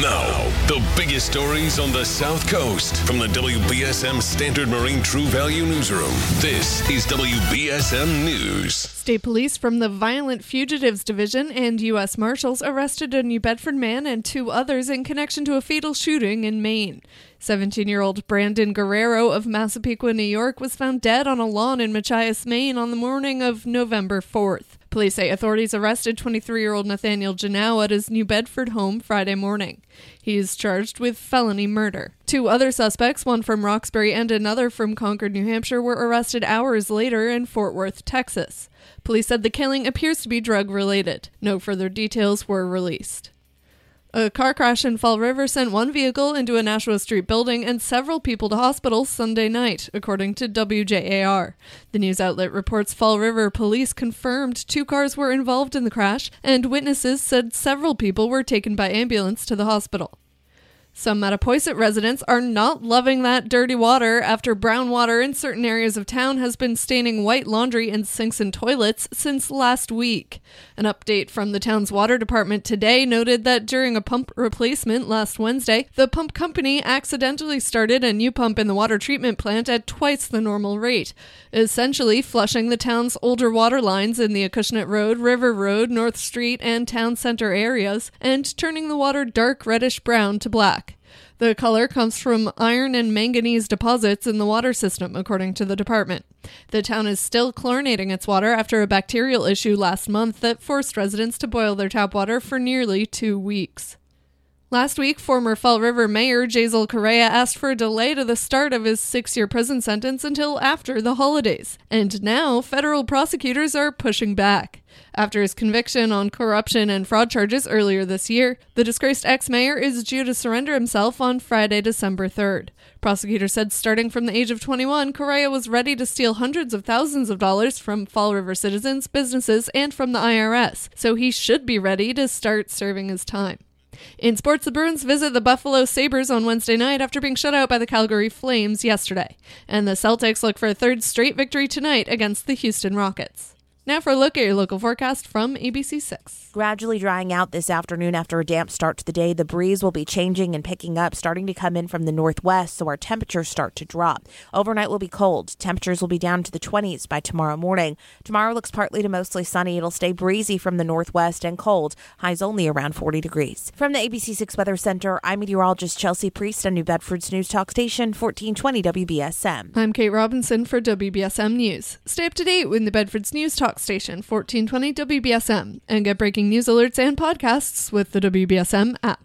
Now, the biggest stories on the South Coast from the WBSM Standard Marine True Value Newsroom. This is WBSM News. State police from the Violent Fugitives Division and U.S. Marshals arrested a New Bedford man and two others in connection to a fatal shooting in Maine. 17 year old Brandon Guerrero of Massapequa, New York, was found dead on a lawn in Machias, Maine on the morning of November 4th. Police say authorities arrested 23 year old Nathaniel Janau at his New Bedford home Friday morning. He is charged with felony murder. Two other suspects, one from Roxbury and another from Concord, New Hampshire, were arrested hours later in Fort Worth, Texas. Police said the killing appears to be drug related. No further details were released. A car crash in Fall River sent one vehicle into a Nashua Street building and several people to hospitals Sunday night, according to WJAR. The news outlet reports Fall River police confirmed two cars were involved in the crash, and witnesses said several people were taken by ambulance to the hospital. Some Mattapoisett residents are not loving that dirty water after brown water in certain areas of town has been staining white laundry in sinks and toilets since last week. An update from the town's water department today noted that during a pump replacement last Wednesday, the pump company accidentally started a new pump in the water treatment plant at twice the normal rate, essentially flushing the town's older water lines in the Acushnet Road, River Road, North Street, and town center areas, and turning the water dark reddish brown to black. The color comes from iron and manganese deposits in the water system, according to the department. The town is still chlorinating its water after a bacterial issue last month that forced residents to boil their tap water for nearly two weeks. Last week, former Fall River Mayor Jasiel Correia asked for a delay to the start of his six year prison sentence until after the holidays. And now, federal prosecutors are pushing back. After his conviction on corruption and fraud charges earlier this year, the disgraced ex mayor is due to surrender himself on Friday, December 3rd. Prosecutors said starting from the age of 21, Correia was ready to steal hundreds of thousands of dollars from Fall River citizens, businesses, and from the IRS, so he should be ready to start serving his time. In sports, the Bruins visit the Buffalo Sabres on Wednesday night after being shut out by the Calgary Flames yesterday. And the Celtics look for a third straight victory tonight against the Houston Rockets. Now for a look at your local forecast from ABC6. Gradually drying out this afternoon after a damp start to the day. The breeze will be changing and picking up, starting to come in from the northwest, so our temperatures start to drop. Overnight will be cold. Temperatures will be down to the 20s by tomorrow morning. Tomorrow looks partly to mostly sunny. It'll stay breezy from the northwest and cold. Highs only around 40 degrees. From the ABC6 Weather Center, I'm meteorologist Chelsea Priest on New Bedford's News Talk Station, 1420 WBSM. I'm Kate Robinson for WBSM News. Stay up to date with New Bedford's News Talk Station 1420 WBSM and get breaking news alerts and podcasts with the WBSM app.